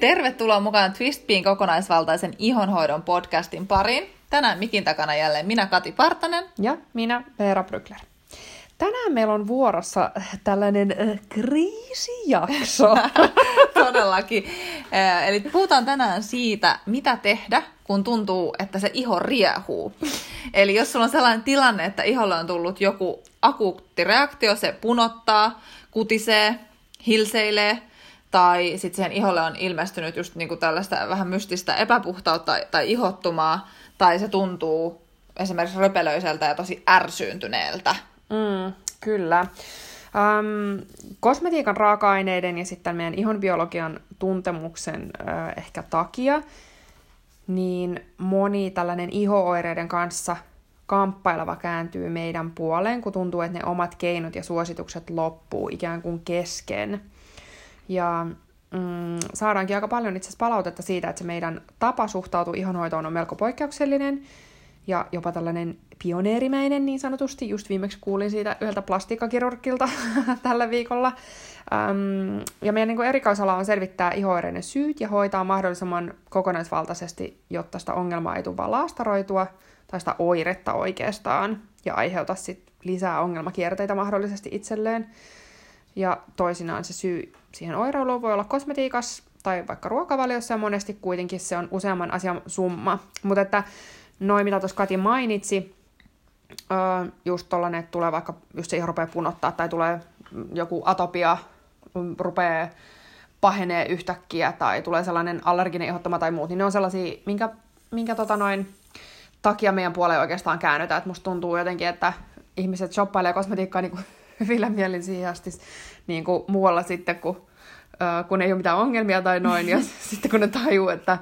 Tervetuloa mukaan Twistpiin kokonaisvaltaisen ihonhoidon podcastin pariin. Tänään mikin takana jälleen minä Kati Partanen. Ja minä Veera Brykler. Tänään meillä on vuorossa tällainen äh, kriisijakso. Todellakin. Äh, eli puhutaan tänään siitä, mitä tehdä, kun tuntuu, että se iho riehuu. Eli jos sulla on sellainen tilanne, että iholle on tullut joku akuutti reaktio, se punottaa, kutisee, hilseilee, tai sitten siihen iholle on ilmestynyt just niinku tällaista vähän mystistä epäpuhtautta tai ihottumaa, tai se tuntuu esimerkiksi röpelöiseltä ja tosi ärsyyntyneeltä. Mm, kyllä. Um, kosmetiikan raaka-aineiden ja sitten meidän ihon biologian tuntemuksen uh, ehkä takia, niin moni tällainen ihooireiden kanssa kamppaileva kääntyy meidän puoleen, kun tuntuu, että ne omat keinot ja suositukset loppuu ikään kuin kesken. Ja mm, saadaankin aika paljon itse asiassa palautetta siitä, että se meidän tapa suhtautua ihonhoitoon on melko poikkeuksellinen ja jopa tällainen pioneerimäinen niin sanotusti. Just viimeksi kuulin siitä yhdeltä plastiikkakirurgilta tällä viikolla. Um, ja meidän niin erikoisala on selvittää ihoireiden syyt ja hoitaa mahdollisimman kokonaisvaltaisesti, jotta sitä ongelmaa ei tule vaan laastaroitua, tai sitä oiretta oikeastaan, ja aiheuta sit lisää ongelmakierteitä mahdollisesti itselleen. Ja toisinaan se syy siihen oireiluun voi olla kosmetiikas tai vaikka ruokavaliossa, ja monesti kuitenkin se on useamman asian summa. Mutta että noin, mitä tuossa Kati mainitsi, just tollanen, että tulee vaikka, just se ihan rupeaa punottaa, tai tulee joku atopia, rupeaa pahenee yhtäkkiä, tai tulee sellainen allerginen ihottama tai muut, niin ne on sellaisia, minkä, minkä tota noin, takia meidän puoleen oikeastaan käännytään. Että musta tuntuu jotenkin, että ihmiset shoppailee kosmetiikkaa niin kuin hyvillä mielin siihen asti niin kuin muualla sitten, kun, kun ei ole mitään ongelmia tai noin. Ja sitten kun ne tajuu, että,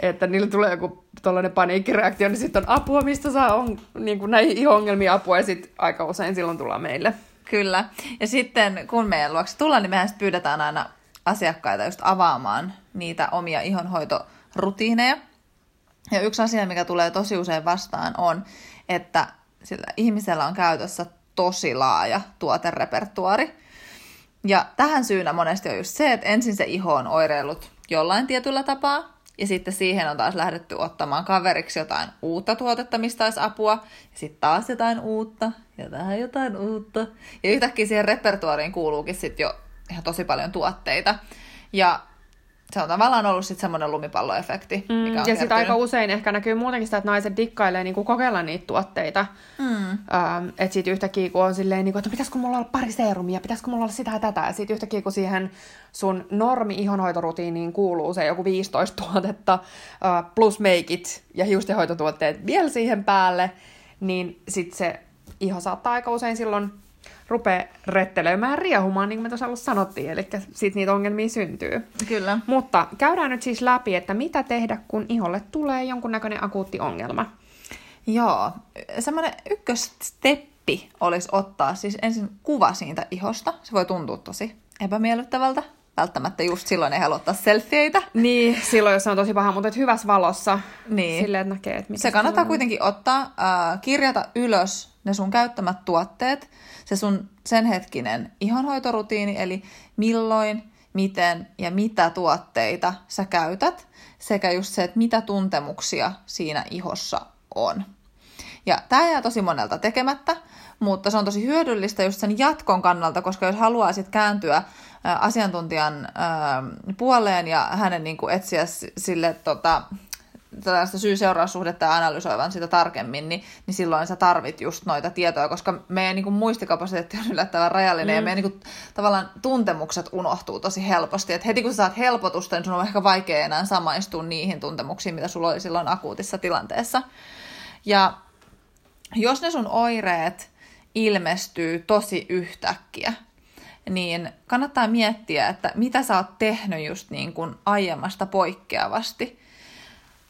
että niille tulee joku tuollainen paniikkireaktio, niin sitten on apua, mistä saa on, niin kuin näihin ongelmia apua. Ja sitten aika usein silloin tullaan meille. Kyllä. Ja sitten kun meidän luokse tullaan, niin mehän pyydetään aina asiakkaita just avaamaan niitä omia ihonhoitorutiineja. Ja yksi asia, mikä tulee tosi usein vastaan, on, että sillä ihmisellä on käytössä tosi laaja tuoterepertuari. Ja tähän syynä monesti on just se, että ensin se iho on oireillut jollain tietyllä tapaa, ja sitten siihen on taas lähdetty ottamaan kaveriksi jotain uutta tuotetta, mistä olisi apua, ja sitten taas jotain uutta, ja tähän jotain uutta. Ja yhtäkkiä siihen repertuariin kuuluukin sitten jo ihan tosi paljon tuotteita. Ja se on tavallaan ollut sitten semmoinen lumipalloefekti, mm, mikä on Ja sitten aika usein ehkä näkyy muutenkin sitä, että naiset dikkailee niinku kokeilla niitä tuotteita. Mm. Ähm, että sitten yhtäkkiä kun on silleen, niinku, että pitäisikö mulla olla pari seerumia, pitäisikö mulla olla sitä ja tätä. Ja sitten yhtäkkiä kun siihen sun normi ihonhoitorutiiniin kuuluu se joku 15 tuotetta uh, plus make it ja hiustenhoitotuotteet vielä siihen päälle, niin sitten se iho saattaa aika usein silloin rupeaa rettelöimään riehumaan, niin kuin me tuossa alussa sanottiin, eli sitten niitä ongelmia syntyy. Kyllä. Mutta käydään nyt siis läpi, että mitä tehdä, kun iholle tulee jonkunnäköinen akuutti ongelma. Joo, semmoinen ykkösteppi olisi ottaa siis ensin kuva siitä ihosta. Se voi tuntua tosi epämiellyttävältä. Välttämättä just silloin ei halua ottaa selfieitä. Niin, silloin jos on tosi paha, mutta hyvässä valossa. Niin. Silleen, että näkee, että Se kannattaa kuitenkin ottaa, äh, kirjata ylös ne sun käyttämät tuotteet, se sun sen hetkinen ihonhoitorutiini, eli milloin, miten ja mitä tuotteita sä käytät, sekä just se, että mitä tuntemuksia siinä ihossa on. Ja tämä jää tosi monelta tekemättä, mutta se on tosi hyödyllistä just sen jatkon kannalta, koska jos haluaa sitten kääntyä asiantuntijan puoleen ja hänen niin kuin etsiä sille tota, tällaista syy-seuraussuhdetta ja analysoivan sitä tarkemmin, niin, niin silloin sä tarvit just noita tietoja, koska meidän niin kuin, muistikapasiteetti on yllättävän rajallinen mm. ja meidän niin kuin, tavallaan tuntemukset unohtuu tosi helposti. Et heti kun sä saat helpotusta, niin sun on ehkä vaikea enää samaistua niihin tuntemuksiin, mitä sulla oli silloin akuutissa tilanteessa. Ja jos ne sun oireet ilmestyy tosi yhtäkkiä, niin kannattaa miettiä, että mitä sä oot tehnyt just niin kuin aiemmasta poikkeavasti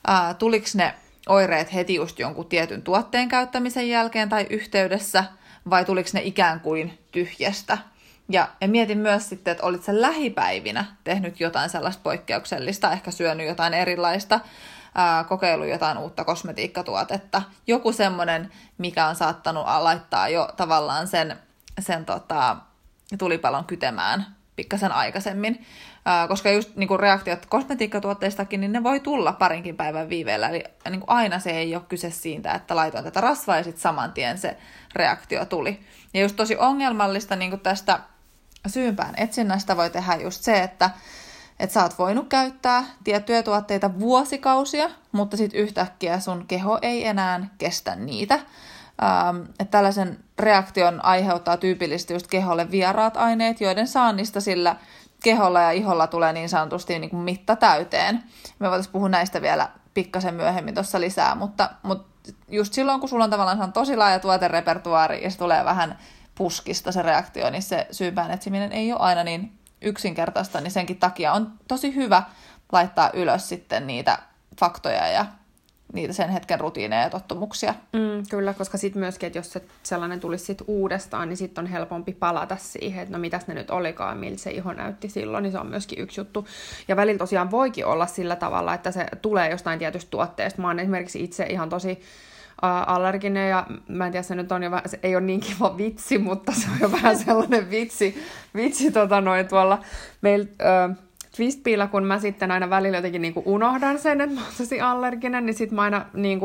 ää, tuliko ne oireet heti just jonkun tietyn tuotteen käyttämisen jälkeen tai yhteydessä, vai tuliko ne ikään kuin tyhjästä. Ja, ja mietin myös sitten, että olit sä lähipäivinä tehnyt jotain sellaista poikkeuksellista, ehkä syönyt jotain erilaista, ää, kokeillut jotain uutta kosmetiikkatuotetta. Joku semmoinen, mikä on saattanut laittaa jo tavallaan sen, sen tota, tulipalon kytemään pikkasen aikaisemmin, ää, koska just niin kuin reaktiot kosmetiikkatuotteistakin, niin ne voi tulla parinkin päivän viiveellä, eli niin kuin aina se ei ole kyse siitä, että laitoin tätä rasvaa ja sitten saman tien se reaktio tuli. Ja just tosi ongelmallista niin kuin tästä syynpään etsinnästä voi tehdä just se, että että sä oot voinut käyttää tiettyjä tuotteita vuosikausia, mutta sitten yhtäkkiä sun keho ei enää kestä niitä. Ähm, että tällaisen reaktion aiheuttaa tyypillisesti just keholle vieraat aineet, joiden saannista sillä keholla ja iholla tulee niin sanotusti niin kuin mitta täyteen. Me voitaisiin puhua näistä vielä pikkasen myöhemmin tuossa lisää, mutta, mutta just silloin, kun sulla on tavallaan tosi laaja tuoterepertuaari ja se tulee vähän puskista se reaktio, niin se syypään etsiminen ei ole aina niin yksinkertaista, niin senkin takia on tosi hyvä laittaa ylös sitten niitä faktoja ja niitä sen hetken rutiineja ja tottumuksia. Mm, kyllä, koska sitten myöskin, että jos se sellainen tulisi sit uudestaan, niin sitten on helpompi palata siihen, että no mitäs ne nyt olikaan, miltä se iho näytti silloin, niin se on myöskin yksi juttu. Ja välillä tosiaan voikin olla sillä tavalla, että se tulee jostain tietystä tuotteesta. Mä oon esimerkiksi itse ihan tosi allerginen ja mä en tiedä, se nyt on jo vähän, se ei ole niin kiva vitsi, mutta se on jo vähän sellainen vitsi, vitsi tota noin tuolla meillä Twistpiillä, kun mä sitten aina välillä jotenkin niin unohdan sen, että mä oon tosi allerginen, niin sitten mä aina niin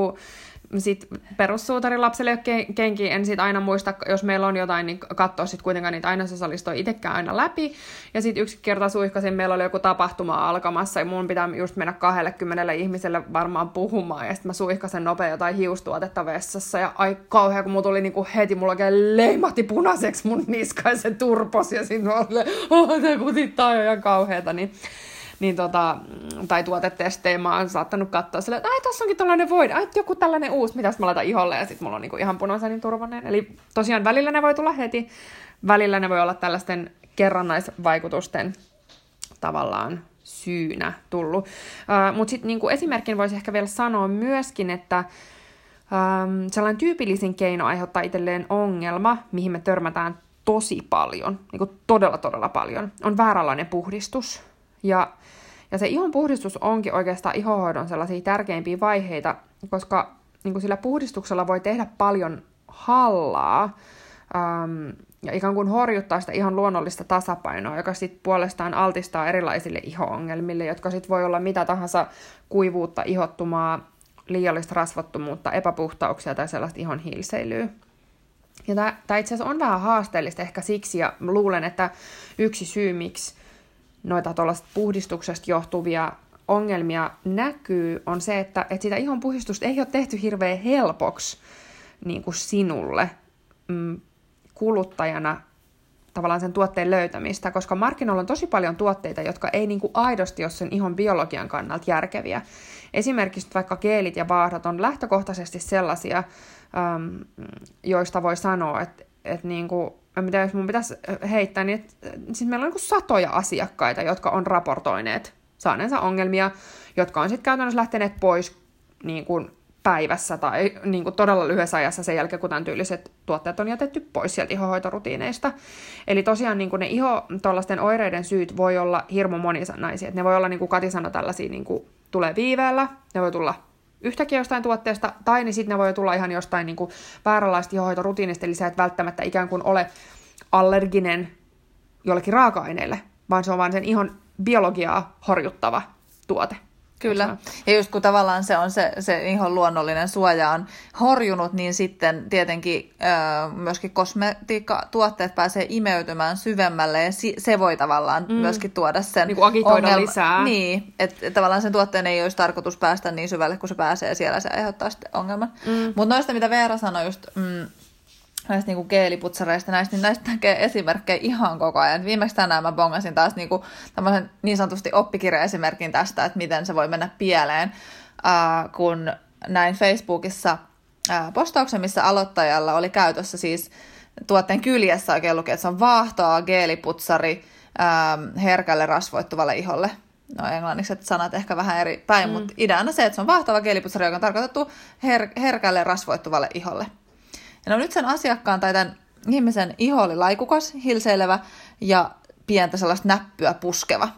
kuin, sit perussuutarin lapselle ei ole kenkiä, en sit aina muista, jos meillä on jotain, niin katsoa sit kuitenkaan niitä ainesosalistoja itsekään aina läpi. Ja sitten yksi kerta suihkasin, meillä oli joku tapahtuma alkamassa, ja mun pitää just mennä 20 ihmiselle varmaan puhumaan, ja sitten mä suihkasen nopea jotain hiustuotetta vessassa, ja ai kauhea, kun mulla tuli niinku heti, mulla oikein leimahti punaiseksi mun niska, ja se turpos, ja sitten mä olin, oh, tämä kutittaa jo ihan kauheata, niin niin tota, tai tuotetestejä mä oon saattanut katsoa sille, että ai tossa onkin tällainen voide, ai joku tällainen uusi, mitä mä laitan iholle, ja sitten mulla on niinku ihan punaisen turvallinen. Eli tosiaan välillä ne voi tulla heti, välillä ne voi olla tällaisten kerrannaisvaikutusten tavallaan syynä tullut. Uh, Mutta sitten niinku esimerkkin voisi ehkä vielä sanoa myöskin, että um, sellainen tyypillisin keino aiheuttaa itselleen ongelma, mihin me törmätään tosi paljon, niin todella todella paljon, on vääränlainen puhdistus. Ja, ja se ihon puhdistus onkin oikeastaan ihohoidon sellaisia tärkeimpiä vaiheita, koska niin kuin sillä puhdistuksella voi tehdä paljon hallaa äm, ja ikään kuin horjuttaa sitä ihan luonnollista tasapainoa, joka sitten puolestaan altistaa erilaisille iho-ongelmille, jotka sitten voi olla mitä tahansa kuivuutta, ihottumaa, liiallista rasvattomuutta, epäpuhtauksia tai sellaista ihon hiilseilyä. Ja tämä itse asiassa on vähän haasteellista ehkä siksi, ja luulen, että yksi syy, miksi noita tuollaista puhdistuksesta johtuvia ongelmia näkyy, on se, että, että sitä ihon puhdistusta ei ole tehty hirveän helpoksi niin kuin sinulle mm, kuluttajana tavallaan sen tuotteen löytämistä, koska markkinoilla on tosi paljon tuotteita, jotka ei niin kuin aidosti ole sen ihon biologian kannalta järkeviä. Esimerkiksi vaikka geelit ja vaahdat on lähtökohtaisesti sellaisia, äm, joista voi sanoa, että, että niin kuin mitä jos mun pitäisi heittää, niin että, siis meillä on niin satoja asiakkaita, jotka on raportoineet saaneensa ongelmia, jotka on sitten käytännössä lähteneet pois niin kuin päivässä tai niin kuin todella lyhyessä ajassa sen jälkeen, kun tämän tyyliset tuotteet on jätetty pois sieltä ihohoitorutiineista. Eli tosiaan niin kuin ne iho oireiden syyt voi olla hirmu monisanaisia. Ne voi olla, niin kuin Kati sanoi, tällaisia niin kuin, tulee viiveellä, ne voi tulla yhtäkkiä jostain tuotteesta, tai niin sitten ne voi tulla ihan jostain niin vääränlaista ihohoitorutiinista, eli sä et välttämättä ikään kuin ole allerginen jollekin raaka-aineelle, vaan se on vain sen ihon biologiaa horjuttava tuote. Kyllä. Ja just kun tavallaan se on se, se ihan luonnollinen suoja on horjunut, niin sitten tietenkin ö, myöskin kosmetiikkatuotteet pääsee imeytymään syvemmälle ja si, se voi tavallaan mm. myöskin tuoda sen niin ongelma. lisää. Niin, että et tavallaan sen tuotteen ei olisi tarkoitus päästä niin syvälle, kun se pääsee siellä se aiheuttaa sitten ongelman. Mm. Mutta noista, mitä Veera sanoi just... Mm, näistä niinku geeliputsareista, näistä, niin näistä näkee esimerkkejä ihan koko ajan. Viimeksi tänään mä bongasin taas niinku tämmöisen niin sanotusti oppikirjaesimerkin tästä, että miten se voi mennä pieleen, äh, kun näin Facebookissa äh, postauksen, missä aloittajalla oli käytössä siis tuotteen kyljessä oikein lukee, että se on vaahtoa geeliputsari äh, herkälle rasvoittuvalle iholle. No englanniksi että sanat ehkä vähän eri päin, mm. mutta ideana se, että se on vahtava geeliputsari, joka on tarkoitettu her- herkälle rasvoittuvalle iholle. No nyt sen asiakkaan tai tämän ihmisen iho oli laikukas, hilseilevä ja pientä sellaista näppyä puskeva.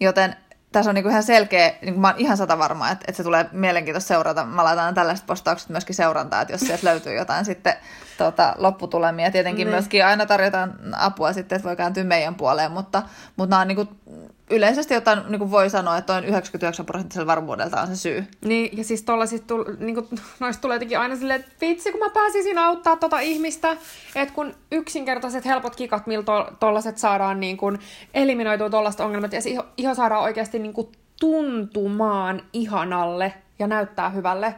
Joten tässä on niinku ihan selkeä, niinku mä oon ihan sata varma, että, että se tulee mielenkiintoista seurata. Mä laitan tällaiset postaukset myöskin seurantaa, että jos sieltä löytyy jotain sitten tota, lopputulemia. Tietenkin Niin. myöskin aina tarjotaan apua sitten, että voi kääntyä meidän puoleen, mutta, mutta nämä on niinku, yleisesti jotain niinku voi sanoa, että on 99 prosenttisella varmuudelta on se syy. Niin, ja siis tollaisista tul, niin noista tulee jotenkin aina silleen, että vitsi, kun mä pääsisin auttaa tota ihmistä, että kun yksinkertaiset helpot kikat, millä to, tollaset saadaan niin kuin eliminoitua tollaista ongelmat, ja se iho, iho saadaan oikeasti niin kuin tuntumaan ihanalle ja näyttää hyvälle,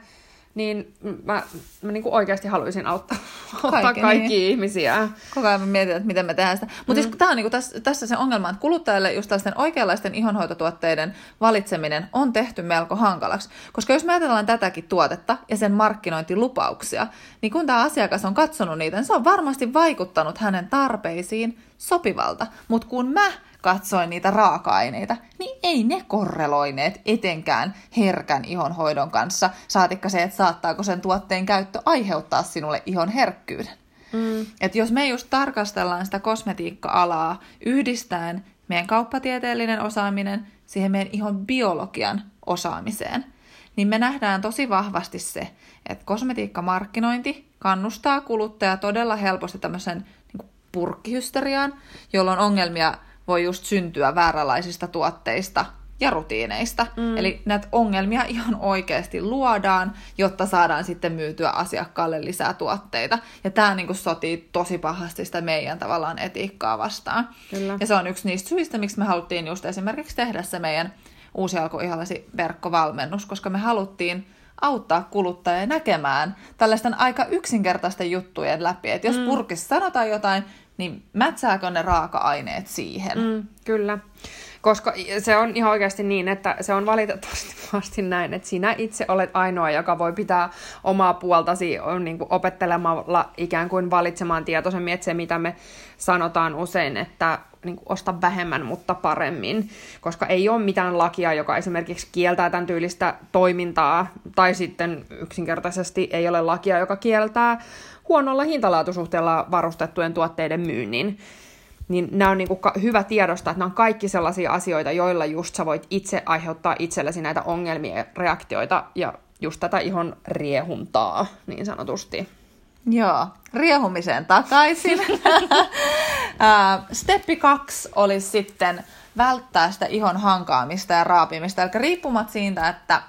niin mä, mä niin kuin oikeasti haluaisin auttaa, auttaa Kaikki, kaikkia niin. ihmisiä. Koko ajan mä mietin, että miten me tehdään sitä. Mutta mm. siis tämä on niinku tässä, tässä se ongelma, että kuluttajalle just tällaisten oikeanlaisten ihonhoitotuotteiden valitseminen on tehty melko hankalaksi. Koska jos me ajatellaan tätäkin tuotetta ja sen markkinointilupauksia, niin kun tämä asiakas on katsonut niitä, niin se on varmasti vaikuttanut hänen tarpeisiin sopivalta. Mutta kun mä katsoin niitä raaka-aineita, niin ei ne korreloineet etenkään herkän ihonhoidon kanssa, saatikka se, että saattaako sen tuotteen käyttö aiheuttaa sinulle ihon herkkyyden. Mm. Et jos me just tarkastellaan sitä kosmetiikka-alaa yhdistäen meidän kauppatieteellinen osaaminen siihen meidän ihon biologian osaamiseen, niin me nähdään tosi vahvasti se, että kosmetiikkamarkkinointi kannustaa kuluttajaa todella helposti tämmöisen purkkihysteriaan, jolloin ongelmia voi just syntyä vääränlaisista tuotteista ja rutiineista. Mm. Eli näitä ongelmia ihan oikeasti luodaan, jotta saadaan sitten myytyä asiakkaalle lisää tuotteita. Ja tämä niin sotii tosi pahasti sitä meidän tavallaan etiikkaa vastaan. Kyllä. Ja se on yksi niistä syistä, miksi me haluttiin just esimerkiksi tehdä se meidän uusi alkuihallasi verkkovalmennus, koska me haluttiin auttaa kuluttajia näkemään tällaisten aika yksinkertaisten juttujen läpi. Että jos mm. purkissa sanotaan jotain, niin mätsääkö ne raaka-aineet siihen? Mm, kyllä. Koska se on ihan oikeasti niin, että se on valitettavasti näin, että sinä itse olet ainoa, joka voi pitää omaa puoltasi niin kuin opettelemalla ikään kuin valitsemaan tietoisemmin, että se mitä me sanotaan usein, että niin kuin osta vähemmän, mutta paremmin, koska ei ole mitään lakia, joka esimerkiksi kieltää tämän tyylistä toimintaa, tai sitten yksinkertaisesti ei ole lakia, joka kieltää huonolla hintalaatusuhteella varustettujen tuotteiden myynnin niin nämä on niinku hyvä tiedostaa, että nämä on kaikki sellaisia asioita, joilla just sä voit itse aiheuttaa itsellesi näitä ongelmia ja reaktioita ja just tätä ihon riehuntaa niin sanotusti. Joo, riehumiseen takaisin. Steppi kaksi olisi sitten välttää sitä ihon hankaamista ja raapimista. Eli riippumatta siitä, että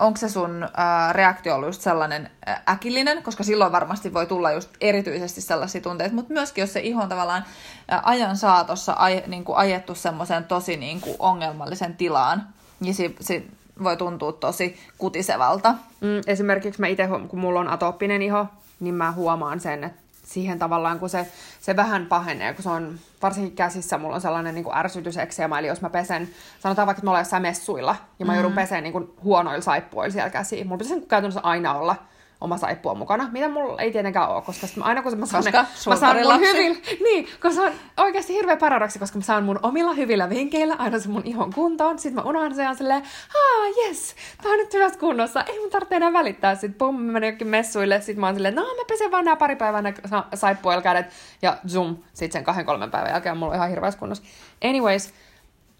onko se sun ää, reaktio ollut just sellainen ää, äkillinen, koska silloin varmasti voi tulla just erityisesti sellaisia tunteita, mutta myöskin jos se iho on tavallaan ää, ajan saatossa aj, niin kuin ajettu semmoiseen tosi niin kuin ongelmallisen tilaan, niin se, se voi tuntua tosi kutisevalta. Mm, esimerkiksi mä itse, kun mulla on atooppinen iho, niin mä huomaan sen, että siihen tavallaan, kun se, se vähän pahenee, kun se on varsinkin käsissä, mulla on sellainen niin ärsytysekseema, eli jos mä pesen, sanotaan vaikka, että mä olen jossain messuilla, ja mä joudun mm. peseen niin kuin huonoilla saippuilla siellä käsiin. Mulla pitäisi käytännössä aina olla oma saippua mukana, mitä mulla ei tietenkään ole, koska mä aina kun mä saan, koska ne, mä saan mun lapsi. hyvillä, niin, koska se on oikeasti hirveä paradoksi, koska mä saan mun omilla hyvillä vinkkeillä aina se mun ihon kuntoon, sit mä unohdan sen ja silleen, haa, yes, tää on nyt hyvässä kunnossa, ei mun tarvitse enää välittää, sit pum, mä menen jokin messuille, sit mä oon silleen, no mä pesen vaan nää pari päivää nää sa- saippuilla kädet, ja zoom, sit sen kahden kolmen päivän jälkeen mulla on ihan hirveässä kunnossa. Anyways,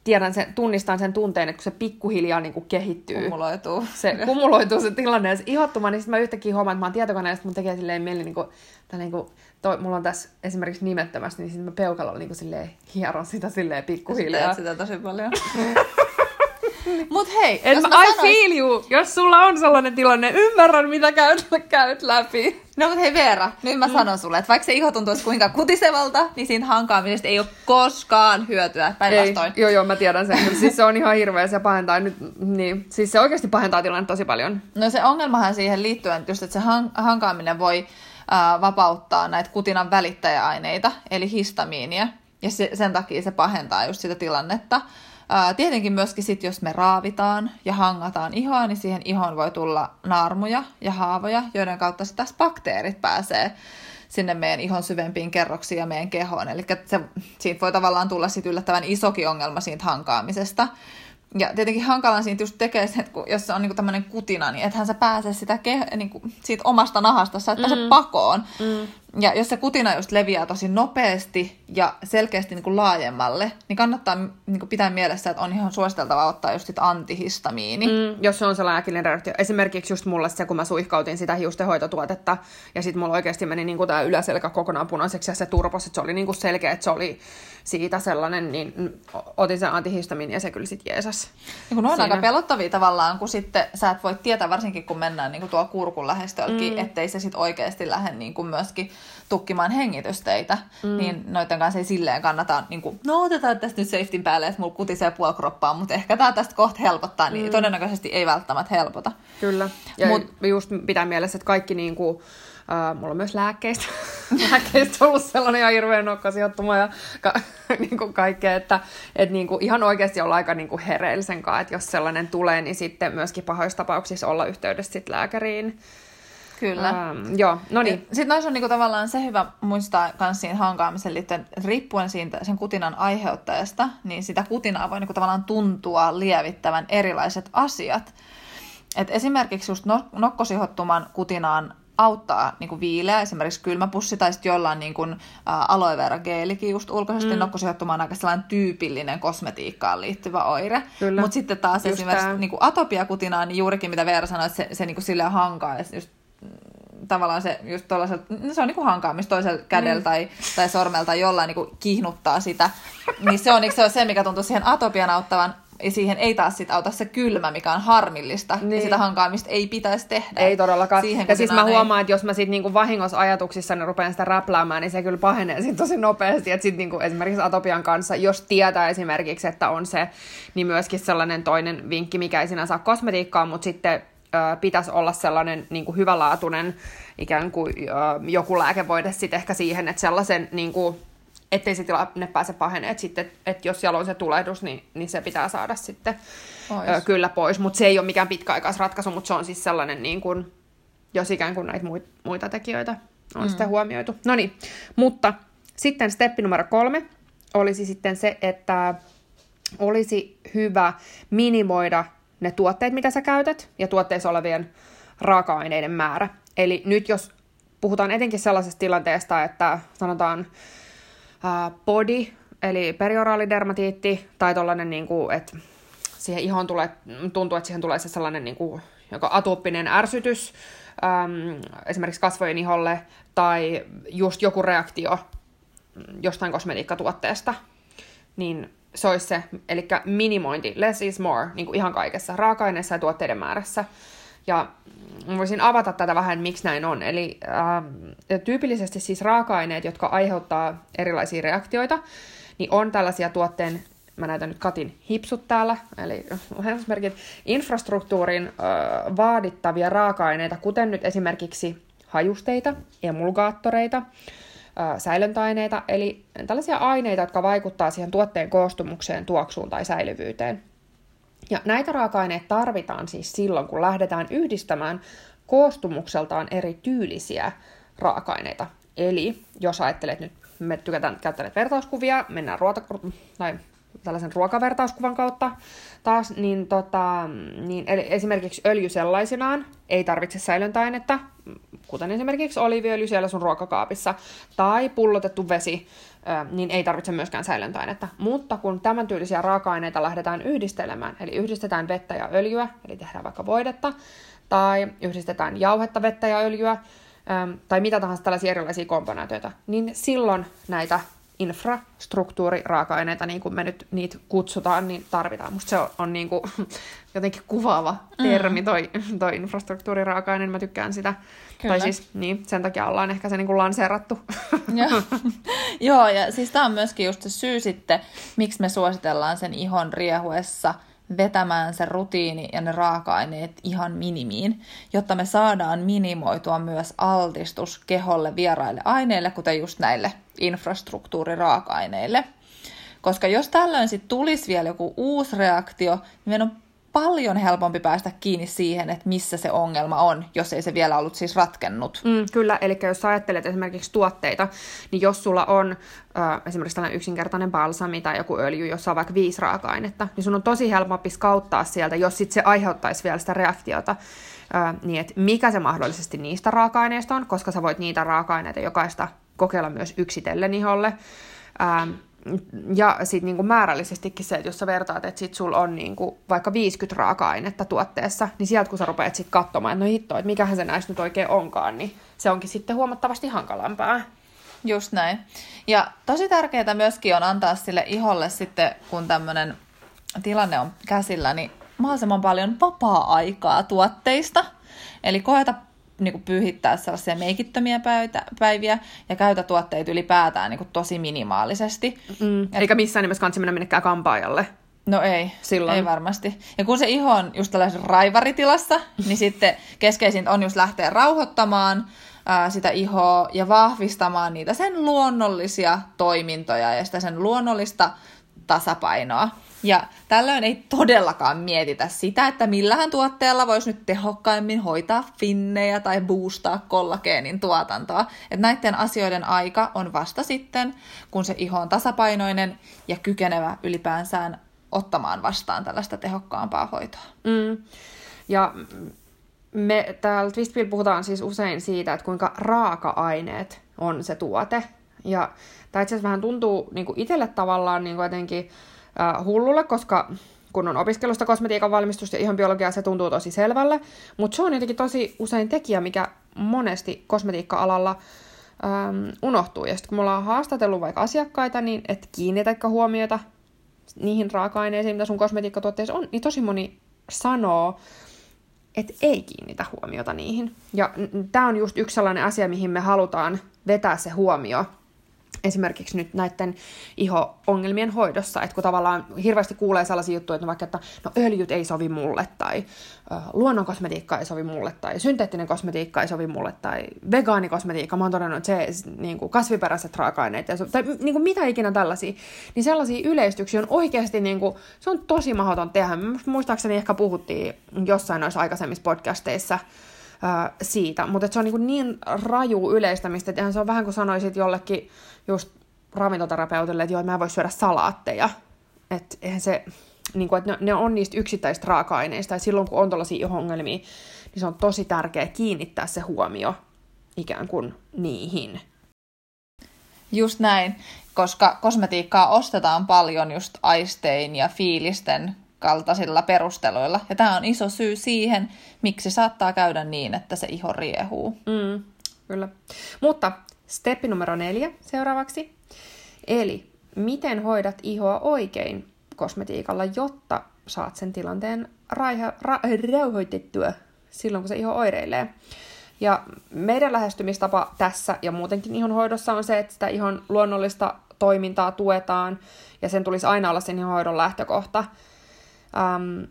tiedän sen, tunnistan sen tunteen, että kun se pikkuhiljaa niin kuin kehittyy, Kumuloituu. se kumuloituu se tilanne ja se ihottuma, niin sitten mä yhtäkkiä huomaan, että mä oon tietokoneella, ja mun tekee silleen mieli, niin kuin, tai niin kuin, toi, mulla on tässä esimerkiksi nimettömästi, niin sitten mä peukalolla niin kuin silleen hieron sitä silleen pikkuhiljaa. Teet sitä tosi paljon. Mut hei, Et jos mä, mä I sanois- feel you, jos sulla on sellainen tilanne, ymmärrän mitä käyt, käyt läpi. No mutta hei Veera, nyt mä sanon sulle, että vaikka se iho tuntuisi kuinka kutisevalta, niin siitä hankaamisesta ei ole koskaan hyötyä päinvastoin. joo, joo, mä tiedän sen. Mutta siis se on ihan hirveä, se pahentaa nyt, niin. Siis se oikeasti pahentaa tilannetta tosi paljon. No se ongelmahan siihen liittyen, just, että se han- hankaaminen voi ää, vapauttaa näitä kutinan välittäjäaineita, eli histamiinia, ja se, sen takia se pahentaa just sitä tilannetta. Ää, tietenkin myöskin sit, jos me raavitaan ja hangataan ihoa, niin siihen ihoon voi tulla naarmuja ja haavoja, joiden kautta sitten taas bakteerit pääsee sinne meidän ihon syvempiin kerroksiin ja meidän kehoon. Eli se, siitä voi tavallaan tulla sit yllättävän isokin ongelma siitä hankaamisesta. Ja tietenkin hankalan siitä just tekee se, että kun, jos se on niinku tämmöinen kutina, niin ethän sä pääse sitä ke, niinku, siitä omasta nahasta, sä et mm. pääse pakoon. Mm. Ja jos se kutina just leviää tosi nopeasti ja selkeästi niin kuin laajemmalle, niin kannattaa niin kuin pitää mielessä, että on ihan suositeltavaa ottaa just sit antihistamiini. Mm, jos se on sellainen äkillinen reaktio. Esimerkiksi just mulle se, kun mä suihkautin sitä hiustenhoitotuotetta, ja sitten mulla oikeasti meni niin kuin tämä yläselkä kokonaan punaiseksi, ja se turpos, että se oli niin kuin selkeä, että se oli siitä sellainen, niin otin sen antihistamiini, ja se kyllä sitten jeesas. Niin kun on Siinä. aika pelottavia tavallaan, kun sitten sä et voi tietää, varsinkin kun mennään niin kuin tuo kurkun lähestölläkin, mm. ettei se sitten oikeasti lähde niin kuin myöskin tukkimaan hengitysteitä, mm. niin noiden kanssa ei silleen kannata, niin kuin, no otetaan tästä nyt safetyn päälle, että mulla kutisee puolkroppaa, mutta ehkä tämä tästä kohta helpottaa, niin mm. todennäköisesti ei välttämättä helpota. Kyllä, ja Mut, just pitää mielessä, että kaikki niin kuin, Uh, mulla on myös lääkkeistä, lääkkeistä ollut sellainen ihan hirveän nokkasijoittuma ja ka- niin kuin kaikkea, että et niin kuin ihan oikeasti olla aika niin kuin hereillisen kanssa, että jos sellainen tulee, niin sitten myöskin pahoissa tapauksissa olla yhteydessä sit lääkäriin. Kyllä. Ähm, joo, no niin. Sitten noissa on niinku tavallaan se hyvä muistaa myös siinä hankaamisen liittyen, riippuen siitä sen kutinan aiheuttajasta, niin sitä kutinaa voi niinku tavallaan tuntua lievittävän erilaiset asiat. Et esimerkiksi just nokkosihottuman kutinaan auttaa niin kuin viileä, esimerkiksi kylmäpussi, tai sitten jollain niin kuin, ä, aloe vera geelikin just ulkoisesti mm. nokkosijoittumaan aika sellainen tyypillinen kosmetiikkaan liittyvä oire. Mutta sitten taas just esimerkiksi niin kuin atopiakutinaan, niin juurikin mitä Veera sanoi, että se, se niin kuin silleen hankaa, just tavallaan se just no se on niinku hankaamista toisella kädellä mm. tai, tai sormelta tai jollain niinku kihnuttaa sitä. Niin se on, se on se, mikä tuntuu siihen atopian auttavan ja siihen ei taas sit auta se kylmä, mikä on harmillista. Niin. Ja sitä hankaamista ei pitäisi tehdä. Ei todellakaan. Siihen, ja siis mä huomaan, ei... että jos mä sit niinku vahingossa ajatuksissa niin rupean sitä räpläämään, niin se kyllä pahenee sit tosi nopeasti. Että sit niinku esimerkiksi atopian kanssa, jos tietää esimerkiksi, että on se, niin myöskin sellainen toinen vinkki, mikä ei sinänsä ole kosmetiikkaa, mutta sitten pitäisi olla sellainen niin kuin hyvälaatuinen ikään kuin joku lääkevoide sitten ehkä siihen, että sellaisen niin kuin, ettei se tilanne pääse pahenee, että sitten, että jos siellä on se tulehdus, niin, niin se pitää saada sitten pois. kyllä pois, mutta se ei ole mikään pitkäaikaisratkaisu, mutta se on siis sellainen, niin kuin, jos ikään kuin näitä muita tekijöitä on mm. sitten huomioitu. No niin, mutta sitten steppi numero kolme olisi sitten se, että olisi hyvä minimoida ne tuotteet, mitä sä käytät, ja tuotteissa olevien raaka-aineiden määrä. Eli nyt jos puhutaan etenkin sellaisesta tilanteesta, että sanotaan ää, body, eli perioraalidermatiitti, tai tollainen, niin kuin, että siihen ihon tulee, tuntuu, että siihen tulee se sellainen niin kuin, joko atooppinen ärsytys, äm, esimerkiksi kasvojen iholle, tai just joku reaktio jostain kosmetiikkatuotteesta, niin se olisi se, eli minimointi, less is more, niin kuin ihan kaikessa, raaka-aineessa ja tuotteiden määrässä. Ja voisin avata tätä vähän, miksi näin on. Eli äh, tyypillisesti siis raaka-aineet, jotka aiheuttaa erilaisia reaktioita, niin on tällaisia tuotteen, mä näytän nyt Katin hipsut täällä, eli ohjelmasmerkit, infrastruktuurin äh, vaadittavia raaka-aineita, kuten nyt esimerkiksi hajusteita, emulgaattoreita, säilöntäaineita, eli tällaisia aineita, jotka vaikuttaa siihen tuotteen koostumukseen, tuoksuun tai säilyvyyteen. Ja näitä raaka-aineita tarvitaan siis silloin, kun lähdetään yhdistämään koostumukseltaan eri tyylisiä raaka-aineita. Eli jos ajattelet nyt, me tykätään käyttää vertauskuvia, mennään ruota, tai tällaisen ruokavertauskuvan kautta taas, niin, tota, niin eli esimerkiksi öljy sellaisenaan ei tarvitse säilöntäainetta, kuten esimerkiksi oliiviöljy siellä sun ruokakaapissa, tai pullotettu vesi, niin ei tarvitse myöskään säilöntäainetta. Mutta kun tämän tyylisiä raaka-aineita lähdetään yhdistelemään, eli yhdistetään vettä ja öljyä, eli tehdään vaikka voidetta, tai yhdistetään jauhetta, vettä ja öljyä, tai mitä tahansa tällaisia erilaisia komponentoita, niin silloin näitä infrastruktuuriraaka-aineita, niin kuin me nyt niitä kutsutaan, niin tarvitaan. Musta se on, on niin kuin, jotenkin kuvaava termi, mm. toi, toi infrastruktuuriraaka-aine, niin mä tykkään sitä. Kyllä. Tai siis, niin, sen takia ollaan ehkä se niin kuin lanseerattu. Joo. Joo, ja siis tämä on myöskin just se syy sitten, miksi me suositellaan sen ihon riehuessa – vetämään se rutiini ja ne raaka-aineet ihan minimiin, jotta me saadaan minimoitua myös altistus keholle vieraille aineille, kuten just näille infrastruktuuriraaka-aineille. Koska jos tällöin sitten tulisi vielä joku uusi reaktio, niin meidän on paljon helpompi päästä kiinni siihen, että missä se ongelma on, jos ei se vielä ollut siis ratkennut. Mm, kyllä, eli jos ajattelet esimerkiksi tuotteita, niin jos sulla on äh, esimerkiksi tällainen yksinkertainen balsami tai joku öljy, jossa on vaikka viisi raaka-ainetta, niin sun on tosi helpompi skauttaa sieltä, jos sit se aiheuttaisi vielä sitä reaktiota, äh, niin että mikä se mahdollisesti niistä raaka-aineista on, koska sä voit niitä raaka-aineita jokaista kokeilla myös yksitellen iholle. Ähm, ja sitten niinku määrällisestikin se, että jos sä vertaat, että sit sulla on niinku vaikka 50 raaka-ainetta tuotteessa, niin sieltä kun sä rupeat sitten katsomaan, että no hitto, että mikähän se näistä nyt oikein onkaan, niin se onkin sitten huomattavasti hankalampaa. Just näin. Ja tosi tärkeää myöskin on antaa sille iholle sitten, kun tämmöinen tilanne on käsillä, niin mahdollisimman paljon vapaa-aikaa tuotteista. Eli koeta niin kuin pyyhittää sellaisia meikittömiä päiviä ja käytä tuotteita ylipäätään niin kuin tosi minimaalisesti. Mm. Eikä missään nimessä kansi mennä minnekään kampaajalle. No ei, Silloin. ei varmasti. Ja kun se iho on just tällaisessa raivaritilassa, niin sitten keskeisintä on just lähteä rauhoittamaan ää, sitä ihoa ja vahvistamaan niitä sen luonnollisia toimintoja ja sitä sen luonnollista tasapainoa. Ja tällöin ei todellakaan mietitä sitä, että millähän tuotteella voisi nyt tehokkaimmin hoitaa finnejä tai boostaa kollageenin tuotantoa. Että näiden asioiden aika on vasta sitten, kun se iho on tasapainoinen ja kykenevä ylipäänsään ottamaan vastaan tällaista tehokkaampaa hoitoa. Mm. Ja me täällä Twistpill puhutaan siis usein siitä, että kuinka raaka-aineet on se tuote. Ja tämä itse asiassa vähän tuntuu niin itselle tavallaan niin jotenkin äh, hullulle, koska kun on opiskelusta kosmetiikan valmistusta ja ihan biologiaa, se tuntuu tosi selvälle. Mutta se on jotenkin tosi usein tekijä, mikä monesti kosmetiikka-alalla ähm, unohtuu. Ja sitten kun me ollaan haastatellut vaikka asiakkaita, niin et kiinnitäkö huomiota niihin raaka-aineisiin, mitä sun kosmetiikkatuotteissa on, niin tosi moni sanoo, että ei kiinnitä huomiota niihin. Ja tämä on just yksi sellainen asia, mihin me halutaan vetää se huomio esimerkiksi nyt näiden iho-ongelmien hoidossa, että kun tavallaan hirveästi kuulee sellaisia juttuja, että vaikka, että no öljyt ei sovi mulle, tai luonnon kosmetiikka ei sovi mulle, tai synteettinen kosmetiikka ei sovi mulle, tai vegaanikosmetiikka, mä oon todennut, että se niin kuin kasviperäiset raaka-aineet, tai niin kuin mitä ikinä tällaisia, niin sellaisia yleistyksiä on oikeasti, niin kuin, se on tosi mahdoton tehdä. Muistaakseni ehkä puhuttiin jossain noissa aikaisemmissa podcasteissa, siitä. Mutta se on niin, niin raju yleistämistä, että se on vähän kuin sanoisit jollekin just ravintoterapeutille, että joo, mä en voi syödä salaatteja. Että eihän se, niin kuin, että ne, ne on niistä yksittäistä raaka-aineista, ja silloin kun on tällaisia ongelmia, niin se on tosi tärkeää kiinnittää se huomio ikään kuin niihin. Just näin, koska kosmetiikkaa ostetaan paljon just aistein ja fiilisten kaltaisilla perusteluilla. Ja tämä on iso syy siihen, miksi saattaa käydä niin, että se iho riehuu. Mm, kyllä. Mutta steppi numero neljä seuraavaksi. Eli miten hoidat ihoa oikein kosmetiikalla, jotta saat sen tilanteen raiha, ra, rauhoitettua silloin, kun se iho oireilee. Ja meidän lähestymistapa tässä ja muutenkin ihonhoidossa on se, että sitä ihon luonnollista toimintaa tuetaan, ja sen tulisi aina olla sen ihonhoidon lähtökohta. Um,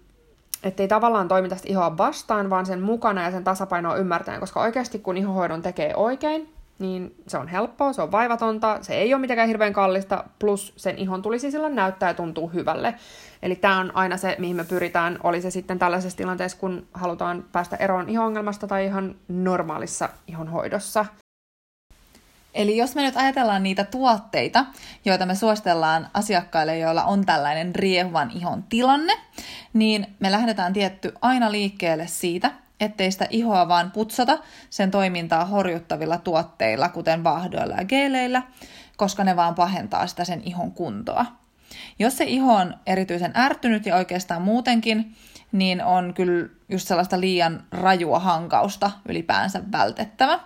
että ei tavallaan toimita sitä ihoa vastaan, vaan sen mukana ja sen tasapainoa ymmärtäen, koska oikeasti kun ihohoidon tekee oikein, niin se on helppoa, se on vaivatonta, se ei ole mitenkään hirveän kallista, plus sen ihon tulisi silloin näyttää ja tuntuu hyvälle. Eli tämä on aina se, mihin me pyritään, oli se sitten tällaisessa tilanteessa, kun halutaan päästä eroon ihongelmasta tai ihan normaalissa ihonhoidossa. Eli jos me nyt ajatellaan niitä tuotteita, joita me suositellaan asiakkaille, joilla on tällainen riehuvan ihon tilanne, niin me lähdetään tietty aina liikkeelle siitä, ettei sitä ihoa vaan putsata sen toimintaa horjuttavilla tuotteilla, kuten vaahdoilla ja geeleillä, koska ne vaan pahentaa sitä sen ihon kuntoa. Jos se iho on erityisen ärtynyt ja oikeastaan muutenkin, niin on kyllä just sellaista liian rajua hankausta ylipäänsä vältettävä.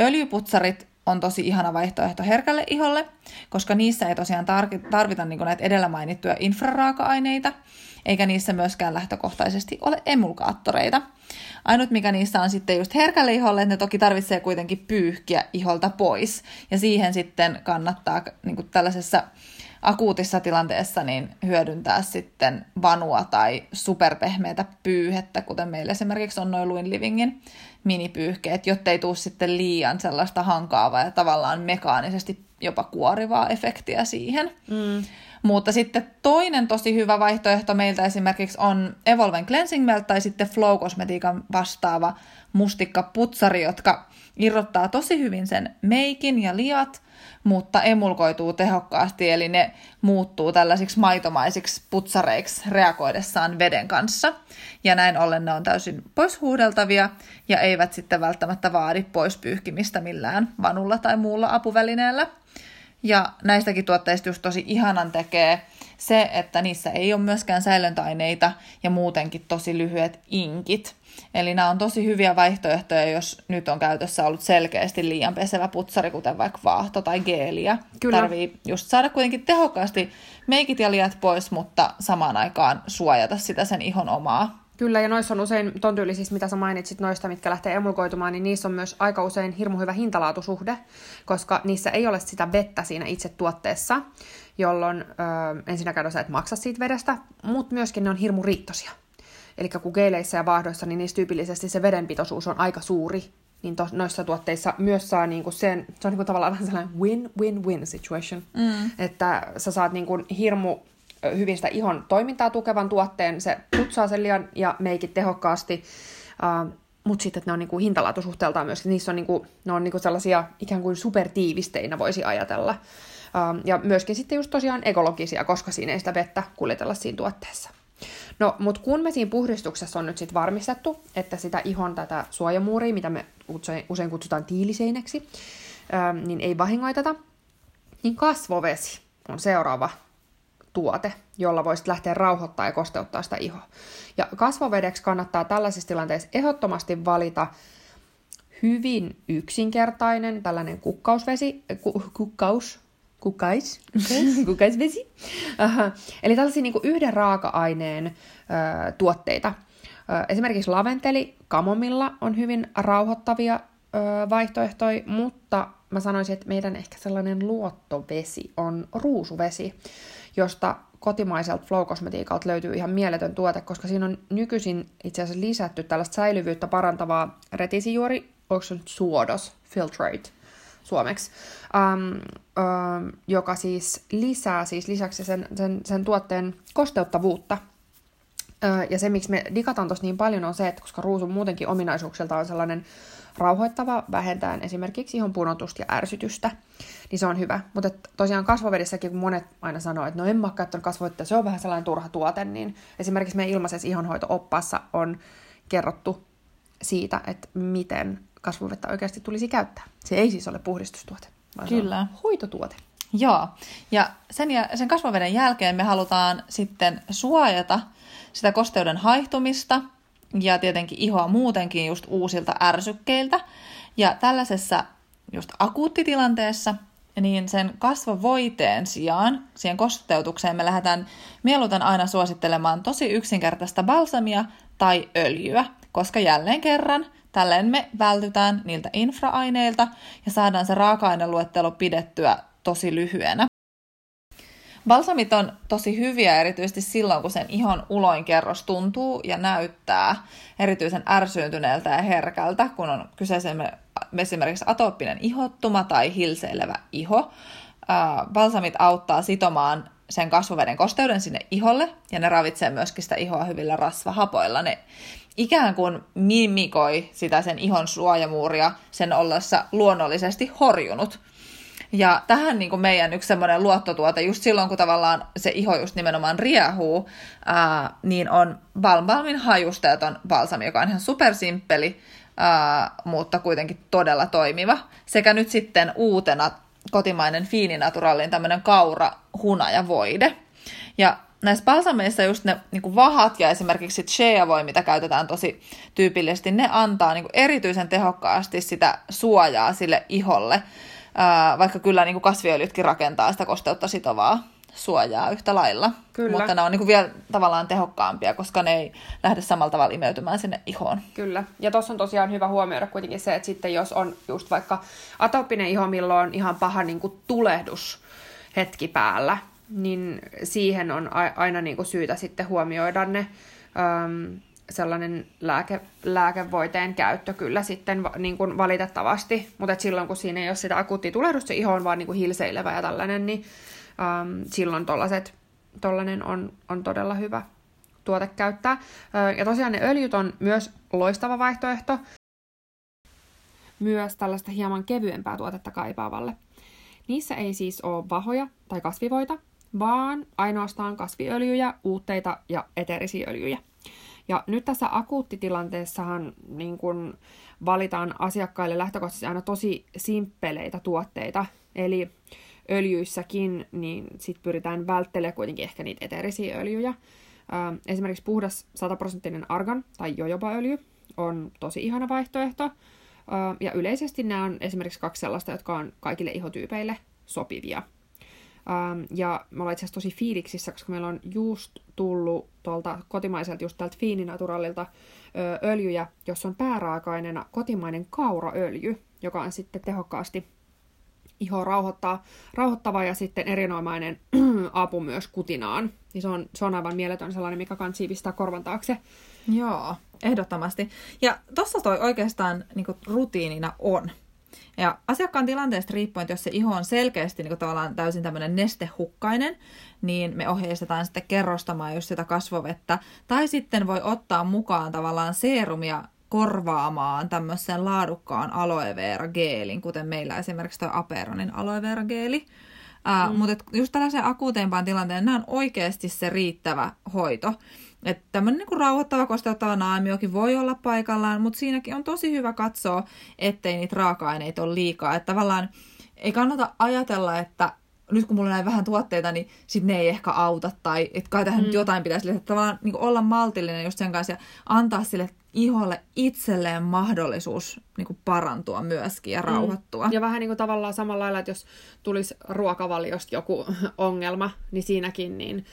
Öljyputsarit on tosi ihana vaihtoehto herkälle iholle, koska niissä ei tosiaan tarvita niin näitä edellä mainittuja infraraaka-aineita, eikä niissä myöskään lähtökohtaisesti ole emulkaattoreita. Ainut mikä niissä on sitten just herkälle iholle, että ne toki tarvitsee kuitenkin pyyhkiä iholta pois. Ja siihen sitten kannattaa niin tällaisessa akuutissa tilanteessa niin hyödyntää sitten vanua tai superpehmeitä pyyhettä, kuten meillä esimerkiksi on noin Luin Livingin minipyyhkeet, jotta ei tule sitten liian sellaista hankaavaa ja tavallaan mekaanisesti jopa kuorivaa efektiä siihen. Mm. Mutta sitten toinen tosi hyvä vaihtoehto meiltä esimerkiksi on Evolven Cleansing Melt tai sitten Flow Cosmetiikan vastaava mustikkaputsari, jotka irrottaa tosi hyvin sen meikin ja liat, mutta emulkoituu tehokkaasti, eli ne muuttuu tällaisiksi maitomaisiksi putsareiksi reagoidessaan veden kanssa. Ja näin ollen ne on täysin poishuudeltavia ja eivät sitten välttämättä vaadi pois pyyhkimistä millään vanulla tai muulla apuvälineellä. Ja näistäkin tuotteista just tosi ihanan tekee se, että niissä ei ole myöskään säilöntäaineita ja muutenkin tosi lyhyet inkit. Eli nämä on tosi hyviä vaihtoehtoja, jos nyt on käytössä ollut selkeästi liian pesevä putsari, kuten vaikka vaahto tai geeliä. Kyllä. Tarvii just saada kuitenkin tehokkaasti meikit ja liat pois, mutta samaan aikaan suojata sitä sen ihon omaa Kyllä, ja noissa on usein, ton tyylisissä, mitä sä mainitsit noista, mitkä lähtee emulkoitumaan, niin niissä on myös aika usein hirmu hyvä hintalaatusuhde, koska niissä ei ole sitä vettä siinä itse tuotteessa, jolloin ö, ensinnäkään sä et maksa siitä vedestä, mutta myöskin ne on hirmu riittosia. Eli kun geileissä ja vaahdoissa, niin niissä tyypillisesti se vedenpitoisuus on aika suuri, niin to, noissa tuotteissa myös saa niinku sen, se on niinku tavallaan vähän sellainen win-win-win situation, mm. että sä saat niinku hirmu hyvin sitä ihon toimintaa tukevan tuotteen, se putsaa sen lian ja meikit tehokkaasti, uh, mutta sitten ne on niinku hintalaatusuhteeltaan myös, niissä on, niinku, ne on niinku sellaisia ikään kuin supertiivisteinä voisi ajatella. Uh, ja myöskin sitten just tosiaan ekologisia, koska siinä ei sitä vettä kuljetella siinä tuotteessa. No, mutta kun me siinä puhdistuksessa on nyt sitten varmistettu, että sitä ihon tätä suojamuuria, mitä me usein kutsutaan tiiliseineksi, niin ei vahingoiteta, niin kasvovesi on seuraava tuote, jolla voisit lähteä rauhoittaa ja kosteuttaa sitä ihoa. Ja kasvovedeksi kannattaa tällaisissa tilanteissa ehdottomasti valita hyvin yksinkertainen tällainen kukkausvesi, ku, kukkaus, kukkais, okay. kukkaisvesi. Eli tällaisia niin yhden raaka-aineen uh, tuotteita. Uh, esimerkiksi laventeli, kamomilla on hyvin rauhoittavia uh, vaihtoehtoja, mutta mä sanoisin, että meidän ehkä sellainen luottovesi on ruusuvesi josta kotimaiselta Flow-kosmetiikalta löytyy ihan mieletön tuote, koska siinä on nykyisin itse asiassa lisätty tällaista säilyvyyttä parantavaa retisijuori, onko se nyt suodos, filtrate suomeksi, um, um, joka siis lisää siis lisäksi sen, sen, sen tuotteen kosteuttavuutta. Ja se, miksi me digataan tuossa niin paljon, on se, että koska ruusu muutenkin ominaisuuksilta on sellainen rauhoittava, vähentäen esimerkiksi ihon punotusta ja ärsytystä, niin se on hyvä. Mutta tosiaan kasvovedessäkin, kun monet aina sanoo, että no en mä ole käyttänyt kasvovettä, se on vähän sellainen turha tuote, niin esimerkiksi meidän ilmaisessa ihonhoito-oppaassa on kerrottu siitä, että miten kasvovettä oikeasti tulisi käyttää. Se ei siis ole puhdistustuote, vaan Kyllä. se on hoitotuote. Joo, ja sen, sen kasvoveden jälkeen me halutaan sitten suojata sitä kosteuden haihtumista ja tietenkin ihoa muutenkin just uusilta ärsykkeiltä. Ja tällaisessa just akuuttitilanteessa niin sen kasvovoiteen sijaan, siihen kosteutukseen me lähdetään mieluiten aina suosittelemaan tosi yksinkertaista balsamia tai öljyä, koska jälleen kerran tälleen me vältytään niiltä infraaineilta ja saadaan se raaka-aineluettelo pidettyä tosi lyhyenä. Balsamit on tosi hyviä erityisesti silloin, kun sen ihon uloinkerros tuntuu ja näyttää erityisen ärsyyntyneeltä ja herkältä, kun on kyseessä esimerkiksi atooppinen ihottuma tai hilseilevä iho. Balsamit auttaa sitomaan sen kasvoveden kosteuden sinne iholle ja ne ravitsee myöskin sitä ihoa hyvillä rasvahapoilla. Ne ikään kuin mimikoi sitä sen ihon suojamuuria sen ollessa luonnollisesti horjunut. Ja tähän niin kuin meidän yksi semmoinen luottotuote, just silloin kun tavallaan se iho just nimenomaan riehuu, ää, niin on Balbalmin hajusteeton balsami, joka on ihan supersimppeli, ää, mutta kuitenkin todella toimiva. Sekä nyt sitten uutena kotimainen Fiininaturallin tämmöinen kaura voide. Ja näissä balsameissa just ne niin kuin vahat ja esimerkiksi shea voi, mitä käytetään tosi tyypillisesti, ne antaa niin kuin erityisen tehokkaasti sitä suojaa sille iholle vaikka kyllä niin kuin kasviöljytkin rakentaa sitä kosteutta sitovaa suojaa yhtä lailla. Kyllä. Mutta ne on niin kuin vielä tavallaan tehokkaampia, koska ne ei lähde samalla tavalla imeytymään sinne ihoon. Kyllä. Ja tuossa on tosiaan hyvä huomioida kuitenkin se, että sitten jos on just vaikka atopinen iho, milloin on ihan paha niin kuin tulehdus hetki päällä, niin siihen on aina niin kuin syytä sitten huomioida ne äm, sellainen lääke, lääkevoiteen käyttö kyllä sitten niin kuin valitettavasti, mutta silloin kun siinä ei ole sitä akuuttitulehdusta, se iho on vaan niin kuin hilseilevä ja tällainen, niin äm, silloin tollainen on, on todella hyvä tuote käyttää. Ja tosiaan ne öljyt on myös loistava vaihtoehto myös tällaista hieman kevyempää tuotetta kaipaavalle. Niissä ei siis ole vahoja tai kasvivoita, vaan ainoastaan kasviöljyjä, uutteita ja eteerisiä öljyjä. Ja nyt tässä akuuttitilanteessahan niin kun valitaan asiakkaille lähtökohtaisesti aina tosi simppeleitä tuotteita, eli öljyissäkin niin sit pyritään välttelemään kuitenkin ehkä niitä eteerisiä öljyjä. Esimerkiksi puhdas 100-prosenttinen argan tai jojobaöljy on tosi ihana vaihtoehto. Ja yleisesti nämä on esimerkiksi kaksi sellaista, jotka on kaikille ihotyypeille sopivia. Ja me ollaan itse asiassa tosi fiiliksissä, koska meillä on just tullut tuolta kotimaiselta, just täältä Fiininaturalilta öljyjä, jossa on pääraaka-aineena kotimainen kauraöljy, joka on sitten tehokkaasti iho rauhoittaa, rauhoittava ja sitten erinomainen apu myös kutinaan. Niin se on, se on aivan mieletön sellainen, mikä kansi pistää korvan taakse. Joo, ehdottomasti. Ja tuossa toi oikeastaan niin rutiinina on. Ja asiakkaan tilanteesta riippuen, että jos se iho on selkeästi niin kuin, tavallaan täysin tämmöinen nestehukkainen, niin me ohjeistetaan sitten kerrostamaan just sitä kasvovettä. Tai sitten voi ottaa mukaan tavallaan seerumia korvaamaan tämmöisen laadukkaan aloe vera geelin, kuten meillä esimerkiksi tuo Aperonin aloe vera geeli. Uh, mm. Mutta just tällaisen akuuteimpaan tilanteen, nämä on oikeasti se riittävä hoito. Että tämmöinen niinku rauhoittava, kosteuttava naamiokin voi olla paikallaan, mutta siinäkin on tosi hyvä katsoa, ettei niitä raaka-aineita ole liikaa. Että tavallaan ei kannata ajatella, että nyt kun mulla on näin vähän tuotteita, niin sit ne ei ehkä auta, tai että kai tähän mm. nyt jotain pitäisi lisätä. Tavallaan niin olla maltillinen just sen kanssa ja antaa sille iholle itselleen mahdollisuus niin kuin parantua myöskin ja mm. rauhoittua. Mm. Ja vähän niin kuin tavallaan samalla lailla, että jos tulisi ruokavaliosta joku ongelma, niin siinäkin niin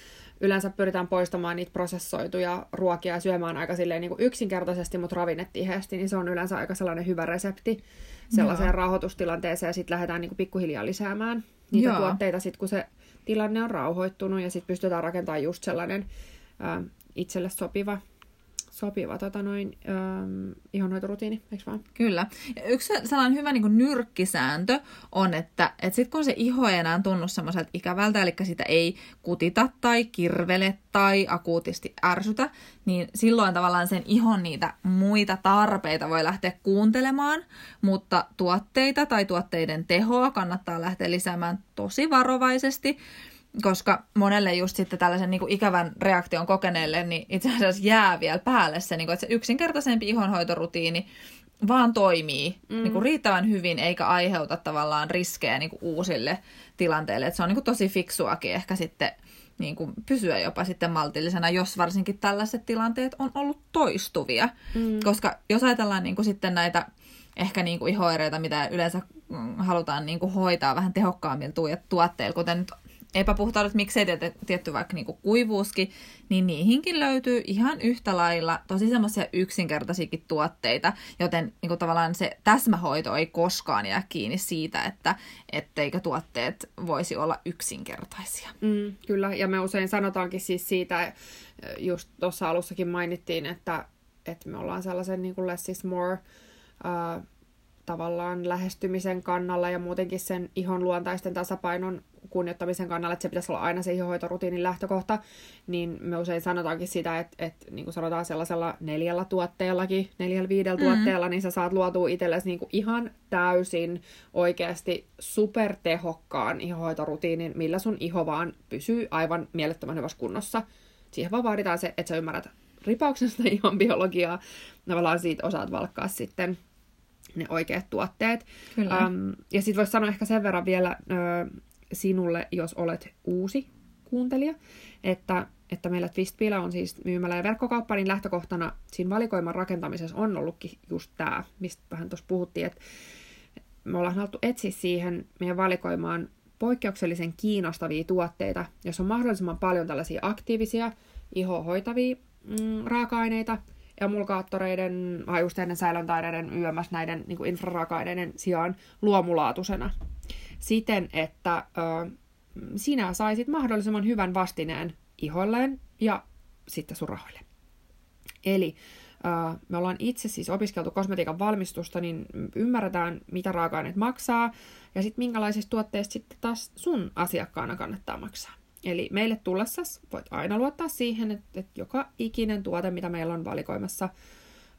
yleensä pyritään poistamaan niitä prosessoituja ruokia ja syömään aika silleen niin kuin yksinkertaisesti, mutta ravinnetiheesti, niin se on yleensä aika sellainen hyvä resepti sellaiseen Joo. rauhoitustilanteeseen ja sitten lähdetään niin kuin pikkuhiljaa lisäämään niitä Joo. tuotteita sit, kun se tilanne on rauhoittunut ja sitten pystytään rakentamaan just sellainen ää, itselle sopiva sopiva tota noin, ähm, ihonhoitorutiini, eikö vaan? Kyllä. Ja yksi sellainen hyvä niin kuin nyrkkisääntö on, että, että sitten kun se iho ei enää tunnu semmoiselta ikävältä, eli sitä ei kutita tai kirvele tai akuutisti ärsytä, niin silloin tavallaan sen ihon niitä muita tarpeita voi lähteä kuuntelemaan, mutta tuotteita tai tuotteiden tehoa kannattaa lähteä lisäämään tosi varovaisesti, koska monelle just sitten tällaisen niin kuin ikävän reaktion kokeneelle, niin itse asiassa jää vielä päälle se, niin kuin, että se yksinkertaisempi ihonhoitorutiini vaan toimii mm. niin kuin riittävän hyvin, eikä aiheuta tavallaan riskejä niin kuin uusille tilanteille. Että se on niin kuin tosi fiksuakin ehkä sitten niin kuin pysyä jopa sitten maltillisena, jos varsinkin tällaiset tilanteet on ollut toistuvia. Mm. Koska jos ajatellaan niin kuin sitten näitä ehkä niin kuin ihoireita, mitä yleensä mm, halutaan niin kuin hoitaa vähän tehokkaammilla tuotteilla, kuten nyt epäpuhtaudet, miksei tietty vaikka niinku kuivuuskin, niin niihinkin löytyy ihan yhtä lailla tosi semmoisia yksinkertaisiakin tuotteita, joten niinku tavallaan se täsmähoito ei koskaan jää kiinni siitä, että etteikö tuotteet voisi olla yksinkertaisia. Mm, kyllä, ja me usein sanotaankin siis siitä, just tuossa alussakin mainittiin, että, että me ollaan sellaisen niin less is more uh, tavallaan lähestymisen kannalla ja muutenkin sen ihon luontaisten tasapainon kunnioittamisen kannalla, että se pitäisi olla aina se ihohoitorutiinin lähtökohta, niin me usein sanotaankin sitä, että, että niin kuin sanotaan sellaisella neljällä tuotteellakin, neljällä viidellä mm-hmm. tuotteella, niin sä saat luotua itsellesi niin kuin ihan täysin oikeasti supertehokkaan ihohoitorutiinin, millä sun iho vaan pysyy aivan mielettömän hyvässä kunnossa. Siihen vaan vaaditaan se, että sä ymmärrät ripauksesta ihon biologiaa, tavallaan siitä osaat valkkaa sitten ne oikeat tuotteet. Kyllä. Um, ja sitten voisi sanoa ehkä sen verran vielä ö, sinulle, jos olet uusi kuuntelija, että, että meillä Twistpillä on siis myymälä ja verkkokauppa, niin lähtökohtana siinä valikoiman rakentamisessa on ollutkin just tämä, mistä vähän tuossa puhuttiin, että me ollaan haluttu etsiä siihen meidän valikoimaan poikkeuksellisen kiinnostavia tuotteita, jos on mahdollisimman paljon tällaisia aktiivisia, ihohoitavia mm, raaka-aineita, emulkaattoreiden, hajusteiden, säilöntäaineiden, yömässä näiden niin kuin infraraaka-aineiden sijaan luomulaatuisena siten, että ö, sinä saisit mahdollisimman hyvän vastineen iholleen ja sitten sun rahoille. Eli me ollaan itse siis opiskeltu kosmetiikan valmistusta, niin ymmärretään, mitä raaka-aineet maksaa, ja sitten minkälaisista tuotteista sitten taas sun asiakkaana kannattaa maksaa. Eli meille tullessa voit aina luottaa siihen, että, että joka ikinen tuote, mitä meillä on valikoimassa,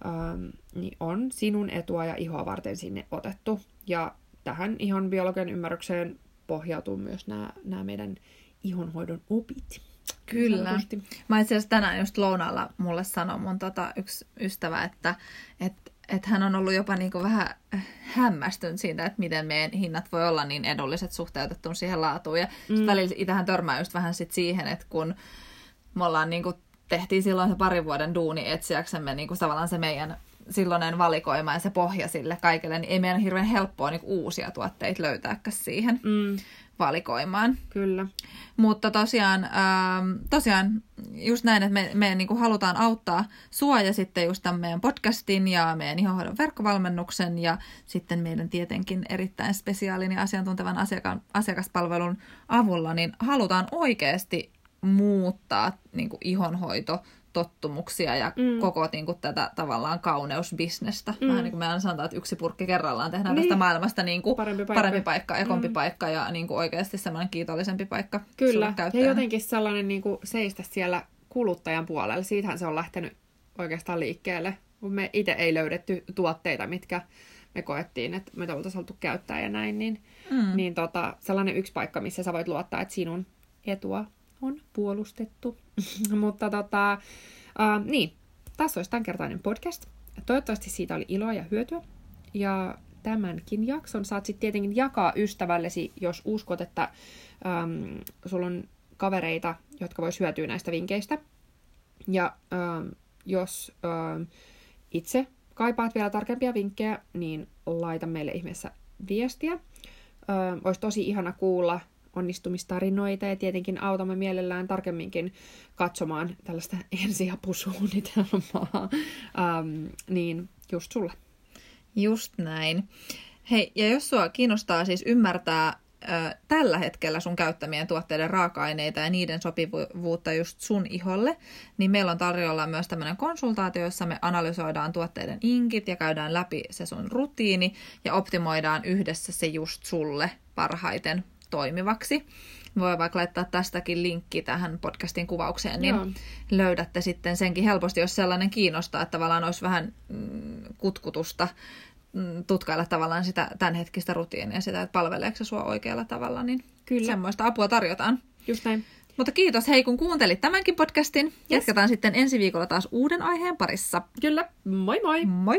ähm, niin on sinun etua ja ihoa varten sinne otettu. Ja tähän ihon biologian ymmärrykseen pohjautuu myös nämä, nämä meidän ihonhoidon opit. Kyllä. Mä itse asiassa tänään just lounaalla mulle sanoi mun tota, yksi ystävä, että et, et hän on ollut jopa niinku vähän hämmästynyt siitä, että miten meidän hinnat voi olla niin edulliset suhteutettuun siihen laatuun. Ja mm. välillä itähän törmää just vähän sit siihen, että kun me ollaan niinku, tehtiin silloin se parin vuoden duuni etsiäksemme niinku, tavallaan se meidän silloinen valikoima ja se pohja sille kaikille, niin ei meidän hirveän helppoa niin uusia tuotteita löytääkään siihen mm. Valikoimaan. Kyllä. Mutta tosiaan, ähm, tosiaan just näin, että me, me niin kuin halutaan auttaa sua ja sitten just tämän meidän podcastin ja meidän ihohoidon verkkovalmennuksen ja sitten meidän tietenkin erittäin spesiaalin ja asiantuntevan asiaka- asiakaspalvelun avulla, niin halutaan oikeasti muuttaa niin kuin ihonhoito tottumuksia ja mm. koko niin kuin, tätä tavallaan kauneusbisnestä. Mm. Vähän niin kuin me aina sanotaan, että yksi purkki kerrallaan tehdään niin. tästä maailmasta niin kuin parempi, paikka. parempi paikka, ekompi mm. paikka ja niin kuin oikeasti semmoinen kiitollisempi paikka Kyllä, ja jotenkin sellainen niin kuin seistä siellä kuluttajan puolella. Siitähän se on lähtenyt oikeastaan liikkeelle. Me itse ei löydetty tuotteita, mitkä me koettiin, että me oltaisiin haluttu käyttää ja näin, niin, mm. niin tota, sellainen yksi paikka, missä sä voit luottaa, että sinun etua on puolustettu. Mutta tota, uh, niin, tässä olisi tämänkertainen podcast. Toivottavasti siitä oli iloa ja hyötyä. Ja tämänkin jakson saat sitten tietenkin jakaa ystävällesi, jos uskot, että um, sulla on kavereita, jotka vois hyötyä näistä vinkkeistä. Ja um, jos um, itse kaipaat vielä tarkempia vinkkejä, niin laita meille ihmeessä viestiä. Um, olisi tosi ihana kuulla, onnistumistarinoita ja tietenkin autamme mielellään tarkemminkin katsomaan tällaista ensiapusuunnitelmaa, ähm, niin just sulle. Just näin. Hei, ja jos sua kiinnostaa siis ymmärtää tällä hetkellä sun käyttämien tuotteiden raaka-aineita ja niiden sopivuutta just sun iholle, niin meillä on tarjolla myös tämmöinen konsultaatio, jossa me analysoidaan tuotteiden inkit ja käydään läpi se sun rutiini ja optimoidaan yhdessä se just sulle parhaiten toimivaksi. Voi vaikka laittaa tästäkin linkki tähän podcastin kuvaukseen, niin Joo. löydätte sitten senkin helposti, jos sellainen kiinnostaa, että tavallaan olisi vähän mm, kutkutusta mm, tutkailla tavallaan sitä tämänhetkistä rutiinia, sitä, että palveleeko se sua oikealla tavalla, niin Kyllä. semmoista apua tarjotaan. Just näin. Mutta kiitos hei, kun kuuntelit tämänkin podcastin. Yes. Jatketaan sitten ensi viikolla taas uuden aiheen parissa. Kyllä. Moi moi! Moi!